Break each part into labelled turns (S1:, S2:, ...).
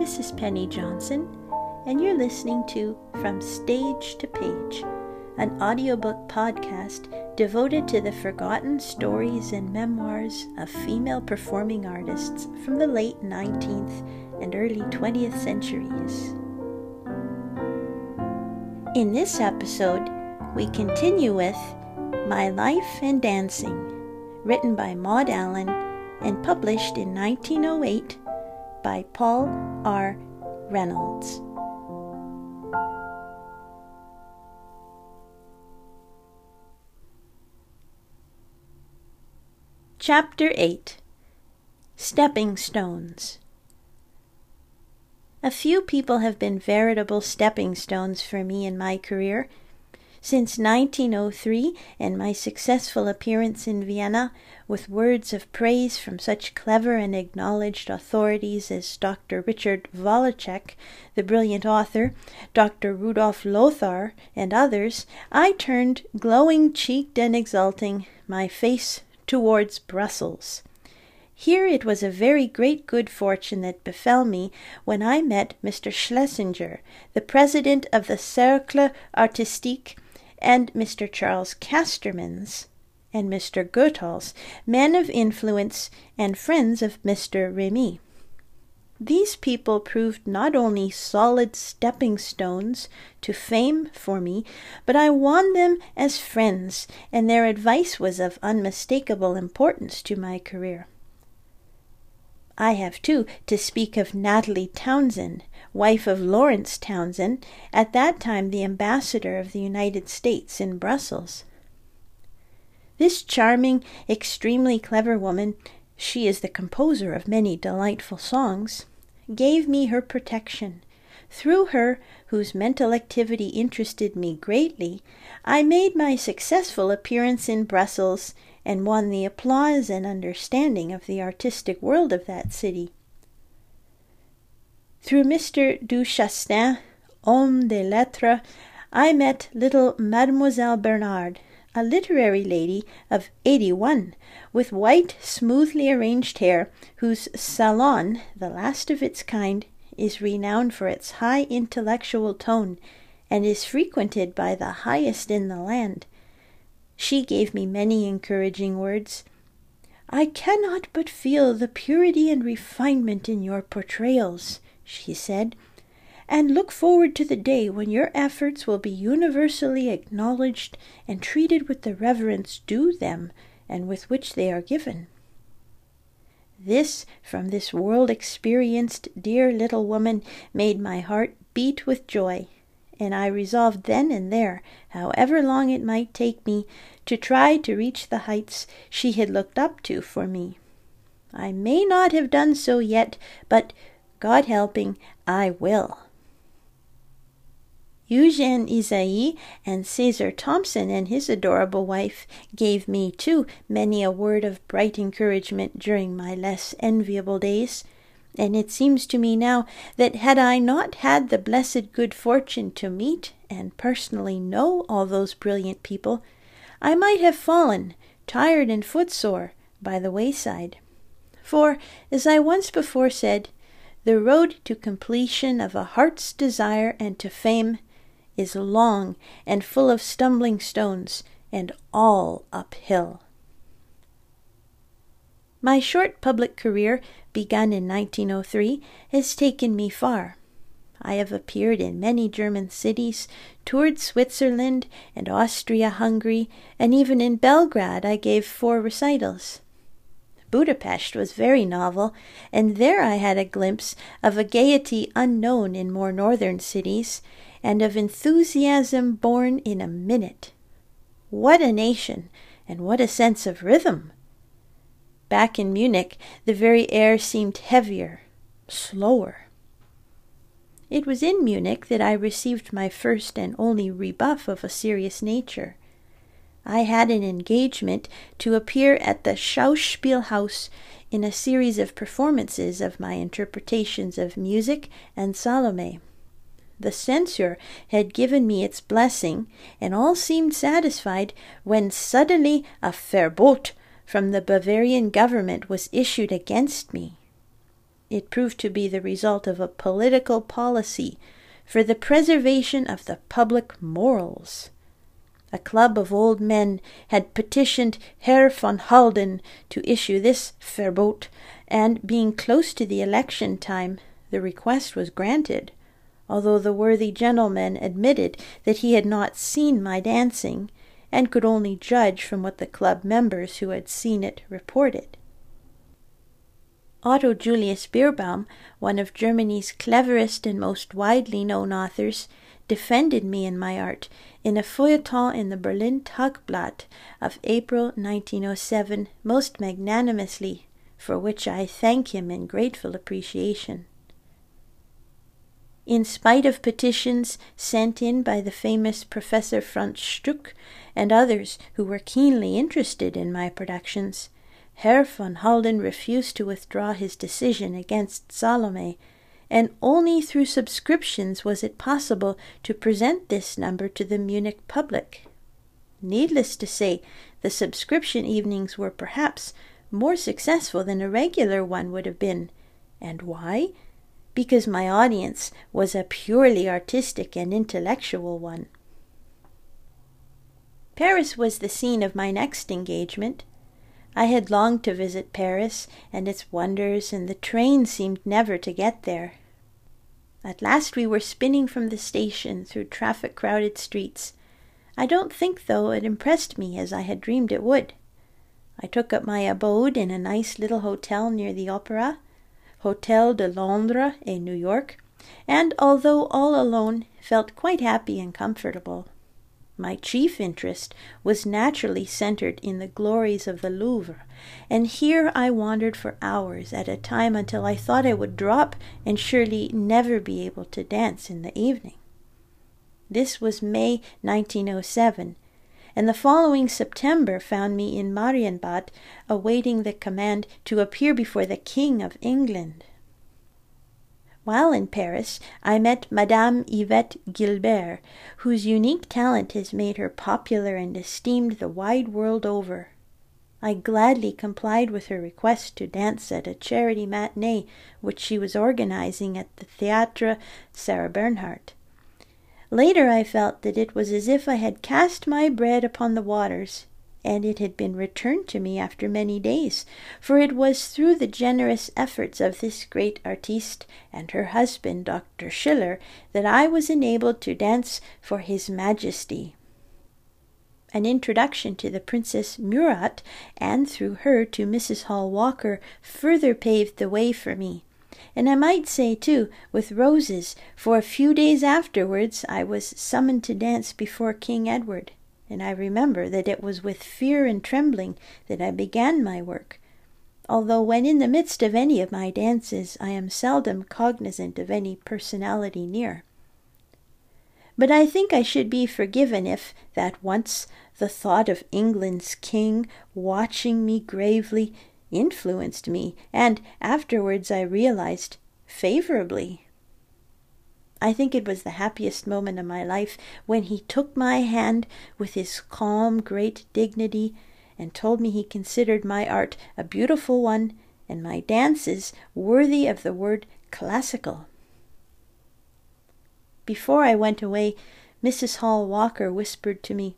S1: This is Penny Johnson, and you're listening to From Stage to Page, an audiobook podcast devoted to the forgotten stories and memoirs of female performing artists from the late 19th and early 20th centuries. In this episode, we continue with My Life and Dancing, written by Maud Allan and published in 1908 by Paul R. Reynolds. Chapter 8 Stepping Stones A few people have been veritable stepping stones for me in my career. Since 1903 and my successful appearance in Vienna, with words of praise from such clever and acknowledged authorities as Dr. Richard Wallaschek, the brilliant author, Dr. Rudolf Lothar, and others, I turned, glowing cheeked and exulting, my face towards Brussels. Here it was a very great good fortune that befell me when I met Mr. Schlesinger, the president of the Cercle Artistique, and Mr. Charles Castermans, and Mr. Goethals, men of influence and friends of Mr. Remy. These people proved not only solid stepping stones to fame for me, but I won them as friends, and their advice was of unmistakable importance to my career. I have, too, to speak of Natalie Townsend, wife of Lawrence Townsend, at that time the ambassador of the United States in Brussels. This charming, extremely clever woman she is the composer of many delightful songs gave me her protection. Through her, whose mental activity interested me greatly, I made my successful appearance in Brussels and won the applause and understanding of the artistic world of that city. Through Mr. Du Chastin, homme de lettres, I met little Mademoiselle Bernard, a literary lady of eighty one, with white, smoothly arranged hair, whose salon, the last of its kind, is renowned for its high intellectual tone, and is frequented by the highest in the land. She gave me many encouraging words. I cannot but feel the purity and refinement in your portrayals, she said, and look forward to the day when your efforts will be universally acknowledged and treated with the reverence due them and with which they are given. This, from this world experienced dear little woman, made my heart beat with joy and I resolved then and there, however long it might take me, to try to reach the heights she had looked up to for me. I may not have done so yet, but, God helping, I will. Eugene Ysaÿe and César Thomson and his adorable wife gave me, too, many a word of bright encouragement during my less enviable days and it seems to me now that had I not had the blessed good fortune to meet and personally know all those brilliant people, I might have fallen, tired and footsore, by the wayside. For, as I once before said, the road to completion of a heart's desire and to fame is long and full of stumbling stones, and all uphill. My short public career, begun in 1903, has taken me far. I have appeared in many German cities, toured Switzerland and Austria Hungary, and even in Belgrade I gave four recitals. Budapest was very novel, and there I had a glimpse of a gaiety unknown in more northern cities, and of enthusiasm born in a minute. What a nation, and what a sense of rhythm! Back in Munich, the very air seemed heavier, slower. It was in Munich that I received my first and only rebuff of a serious nature. I had an engagement to appear at the Schauspielhaus in a series of performances of my interpretations of music and Salome. The censor had given me its blessing, and all seemed satisfied, when suddenly a verbot from the Bavarian government was issued against me. It proved to be the result of a political policy for the preservation of the public morals. A club of old men had petitioned Herr von Halden to issue this verbot, and being close to the election time, the request was granted, although the worthy gentleman admitted that he had not seen my dancing, and could only judge from what the club members who had seen it reported. Otto Julius Bierbaum, one of Germany's cleverest and most widely known authors, defended me and my art in a feuilleton in the Berlin Tagblatt of April 1907 most magnanimously, for which I thank him in grateful appreciation. In spite of petitions sent in by the famous Professor Franz Stuck and others who were keenly interested in my productions, Herr von Halden refused to withdraw his decision against Salome, and only through subscriptions was it possible to present this number to the Munich public. Needless to say, the subscription evenings were perhaps more successful than a regular one would have been. And why? Because my audience was a purely artistic and intellectual one. Paris was the scene of my next engagement. I had longed to visit Paris and its wonders, and the train seemed never to get there. At last we were spinning from the station through traffic crowded streets. I don't think, though, it impressed me as I had dreamed it would. I took up my abode in a nice little hotel near the opera, Hotel de Londres in New York, and although all alone, felt quite happy and comfortable. My chief interest was naturally centered in the glories of the Louvre, and here I wandered for hours at a time until I thought I would drop and surely never be able to dance in the evening. This was May 1907, and the following September found me in Marienbad awaiting the command to appear before the King of England. While in Paris, I met Madame Yvette Guilbert, whose unique talent has made her popular and esteemed the wide world over. I gladly complied with her request to dance at a charity matinee which she was organizing at the Theatre Sarah Bernhardt. Later I felt that it was as if I had cast my bread upon the waters and it had been returned to me after many days, for it was through the generous efforts of this great artiste and her husband, Dr. Schiller, that I was enabled to dance for His Majesty. An introduction to the Princess Murat, and through her to Mrs. Hall Walker, further paved the way for me. And I might say, too, with roses, for a few days afterwards I was summoned to dance before King Edward and I remember that it was with fear and trembling that I began my work, although when in the midst of any of my dances I am seldom cognizant of any personality near. But I think I should be forgiven if, that once, the thought of England's king watching me gravely influenced me, and afterwards I realized favorably. I think it was the happiest moment of my life when he took my hand with his calm, great dignity and told me he considered my art a beautiful one and my dances worthy of the word classical. Before I went away, Mrs. Hall Walker whispered to me,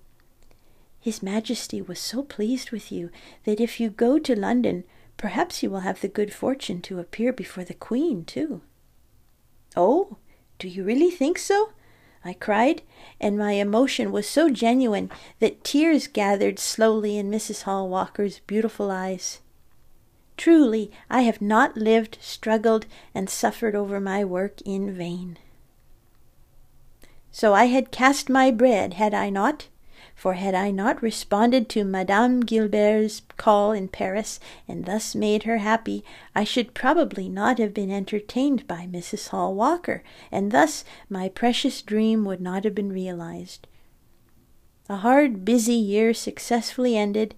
S1: His Majesty was so pleased with you that if you go to London, perhaps you will have the good fortune to appear before the Queen, too. Oh, do you really think so? I cried, and my emotion was so genuine that tears gathered slowly in Mrs. Hall Walker's beautiful eyes. Truly, I have not lived, struggled, and suffered over my work in vain. So I had cast my bread, had I not? For had I not responded to Madame Guilbert's call in Paris and thus made her happy, I should probably not have been entertained by Mrs. Hall Walker, and thus my precious dream would not have been realized. A hard, busy year successfully ended.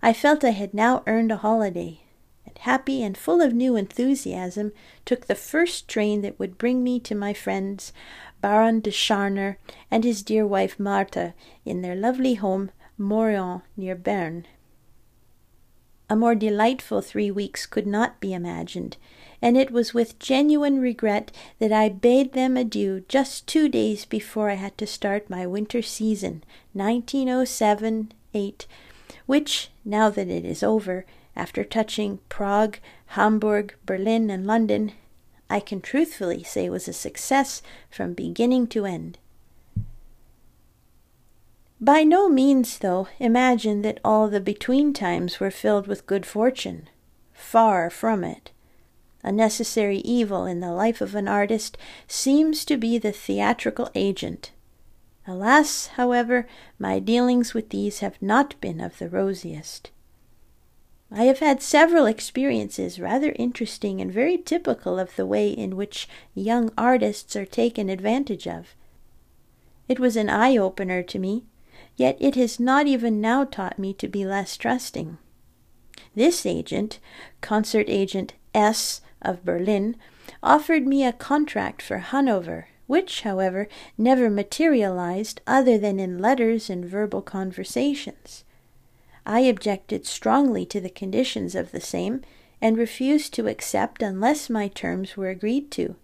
S1: I felt I had now earned a holiday, and happy and full of new enthusiasm, took the first train that would bring me to my friends Baron de Charner and his dear wife Martha in their lovely home, Morion, near Berne. A more delightful three weeks could not be imagined, and it was with genuine regret that I bade them adieu just two days before I had to start my winter season, 1907 8, which, now that it is over, after touching Prague, Hamburg, Berlin, and London, I can truthfully say was a success from beginning to end. By no means, though, imagine that all the between times were filled with good fortune. Far from it. A necessary evil in the life of an artist seems to be the theatrical agent. Alas, however, my dealings with these have not been of the rosiest. I have had several experiences rather interesting and very typical of the way in which young artists are taken advantage of. It was an eye opener to me yet it has not even now taught me to be less trusting. This agent, concert agent S of Berlin, offered me a contract for Hanover, which, however, never materialized other than in letters and verbal conversations. I objected strongly to the conditions of the same and refused to accept unless my terms were agreed to.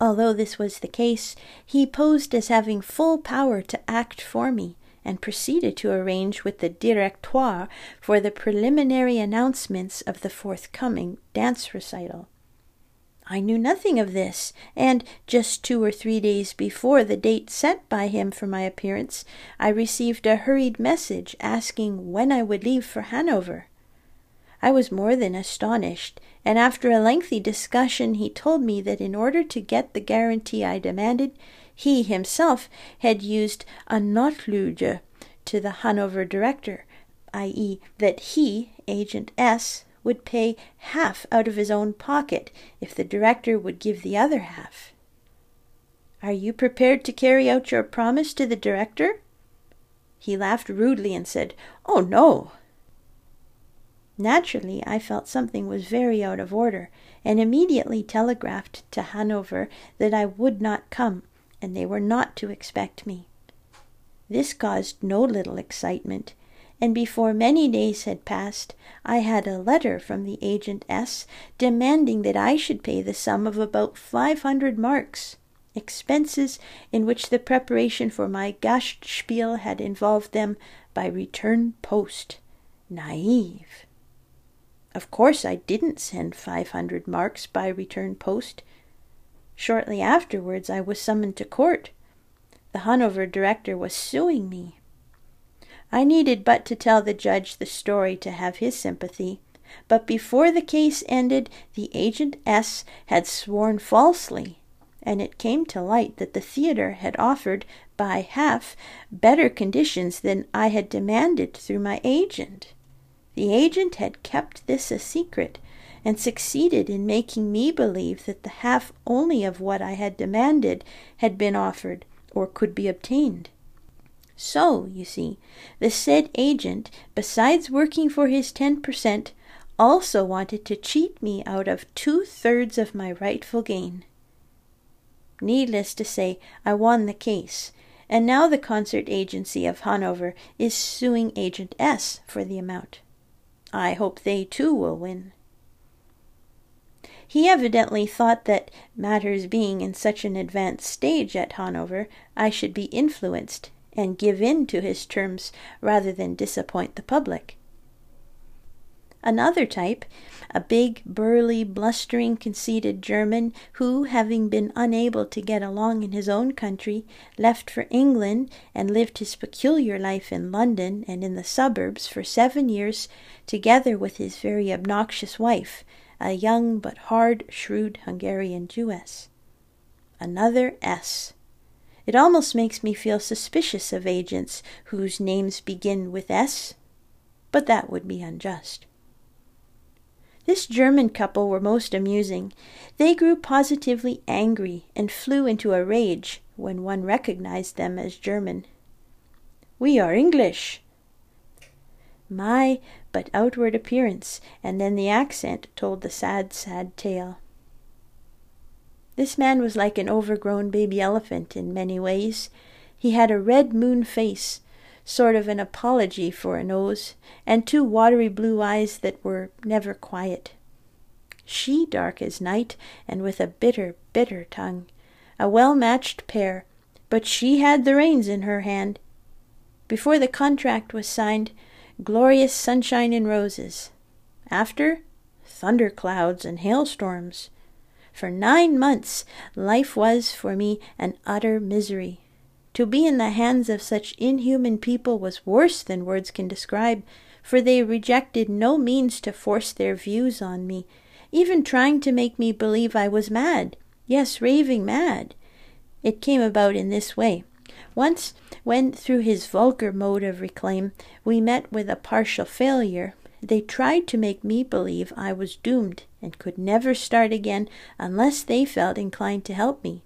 S1: Although this was the case, he posed as having full power to act for me, and proceeded to arrange with the Directoire for the preliminary announcements of the forthcoming dance recital. I knew nothing of this, and just two or three days before the date set by him for my appearance, I received a hurried message asking when I would leave for Hanover. I was more than astonished, and after a lengthy discussion he told me that in order to get the guarantee I demanded, he himself had used a Notlüge to the Hanover director, i.e., that he, Agent S, would pay half out of his own pocket if the director would give the other half. Are you prepared to carry out your promise to the director? He laughed rudely and said, Oh, no, Naturally, I felt something was very out of order, and immediately telegraphed to Hanover that I would not come, and they were not to expect me. This caused no little excitement, and before many days had passed, I had a letter from the agent S demanding that I should pay the sum of about five hundred marks, expenses in which the preparation for my Gastspiel had involved them by return post. Naive! Of course, I didn't send five hundred marks by return post. Shortly afterwards, I was summoned to court. The Hanover director was suing me. I needed but to tell the judge the story to have his sympathy, but before the case ended, the agent S had sworn falsely, and it came to light that the theatre had offered, by half, better conditions than I had demanded through my agent. The agent had kept this a secret, and succeeded in making me believe that the half only of what I had demanded had been offered or could be obtained. So, you see, the said agent, besides working for his ten per cent, also wanted to cheat me out of two thirds of my rightful gain. Needless to say, I won the case, and now the concert agency of Hanover is suing Agent S for the amount. I hope they too will win. He evidently thought that, matters being in such an advanced stage at Hanover, I should be influenced and give in to his terms rather than disappoint the public. Another type, a big, burly, blustering, conceited German, who, having been unable to get along in his own country, left for England and lived his peculiar life in London and in the suburbs for seven years, together with his very obnoxious wife, a young but hard, shrewd Hungarian Jewess. Another S. It almost makes me feel suspicious of agents whose names begin with S, but that would be unjust. This German couple were most amusing. They grew positively angry and flew into a rage when one recognized them as German. We are English. My, but outward appearance, and then the accent told the sad, sad tale. This man was like an overgrown baby elephant in many ways. He had a red moon face, sort of an apology for a nose, and two watery blue eyes that were never quiet. She dark as night, and with a bitter, bitter tongue, a well matched pair, but she had the reins in her hand. Before the contract was signed, glorious sunshine and roses. After, thunder clouds and hailstorms. For nine months, life was for me an utter misery. To be in the hands of such inhuman people was worse than words can describe, for they rejected no means to force their views on me, even trying to make me believe I was mad, yes, raving mad. It came about in this way. Once, when through his vulgar mode of reclaim we met with a partial failure, they tried to make me believe I was doomed and could never start again unless they felt inclined to help me.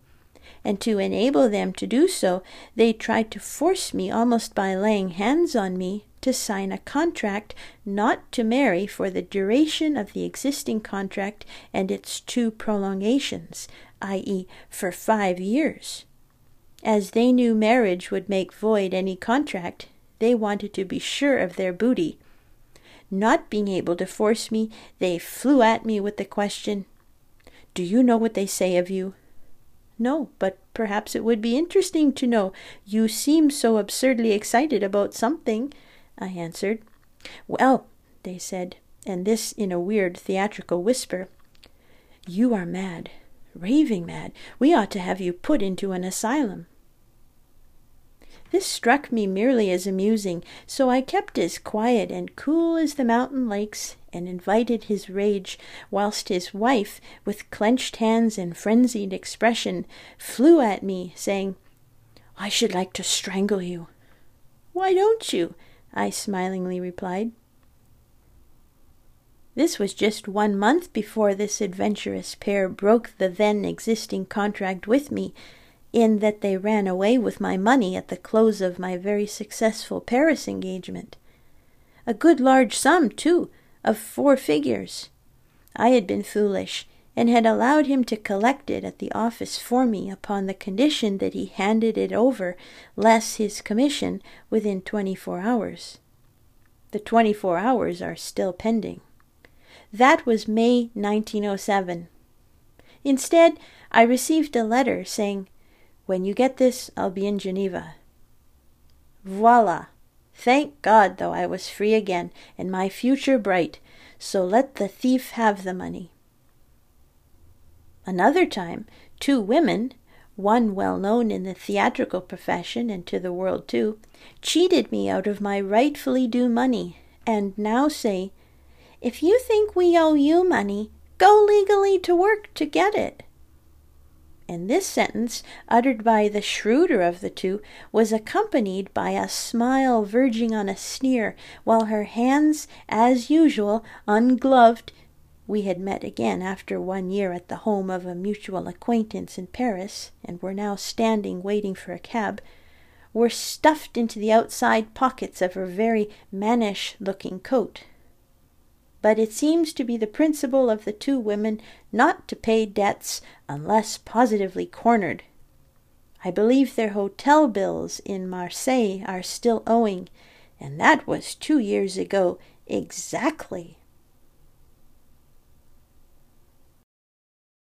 S1: And to enable them to do so, they tried to force me almost by laying hands on me to sign a contract not to marry for the duration of the existing contract and its two prolongations, i.e., for five years. As they knew marriage would make void any contract, they wanted to be sure of their booty. Not being able to force me, they flew at me with the question, Do you know what they say of you? No, but perhaps it would be interesting to know. You seem so absurdly excited about something. I answered. Well, they said, and this in a weird theatrical whisper, you are mad, raving mad. We ought to have you put into an asylum. This struck me merely as amusing, so I kept as quiet and cool as the mountain lakes, and invited his rage, whilst his wife, with clenched hands and frenzied expression, flew at me, saying, I should like to strangle you. Why don't you? I smilingly replied. This was just one month before this adventurous pair broke the then existing contract with me, in that they ran away with my money at the close of my very successful Paris engagement. A good large sum, too, of four figures. I had been foolish, and had allowed him to collect it at the office for me upon the condition that he handed it over, less his commission, within twenty four hours. The twenty four hours are still pending. That was May 1907. Instead, I received a letter saying, When you get this, I'll be in Geneva. Voila! Thank God, though, I was free again, and my future bright, so let the thief have the money. Another time, two women, one well known in the theatrical profession and to the world too, cheated me out of my rightfully due money, and now say, If you think we owe you money, go legally to work to get it. And this sentence, uttered by the shrewder of the two, was accompanied by a smile verging on a sneer, while her hands, as usual, ungloved, we had met again after one year at the home of a mutual acquaintance in Paris, and were now standing waiting for a cab, were stuffed into the outside pockets of her very mannish looking coat. But it seems to be the principle of the two women not to pay debts unless positively cornered. I believe their hotel bills in Marseilles are still owing, and that was two years ago exactly.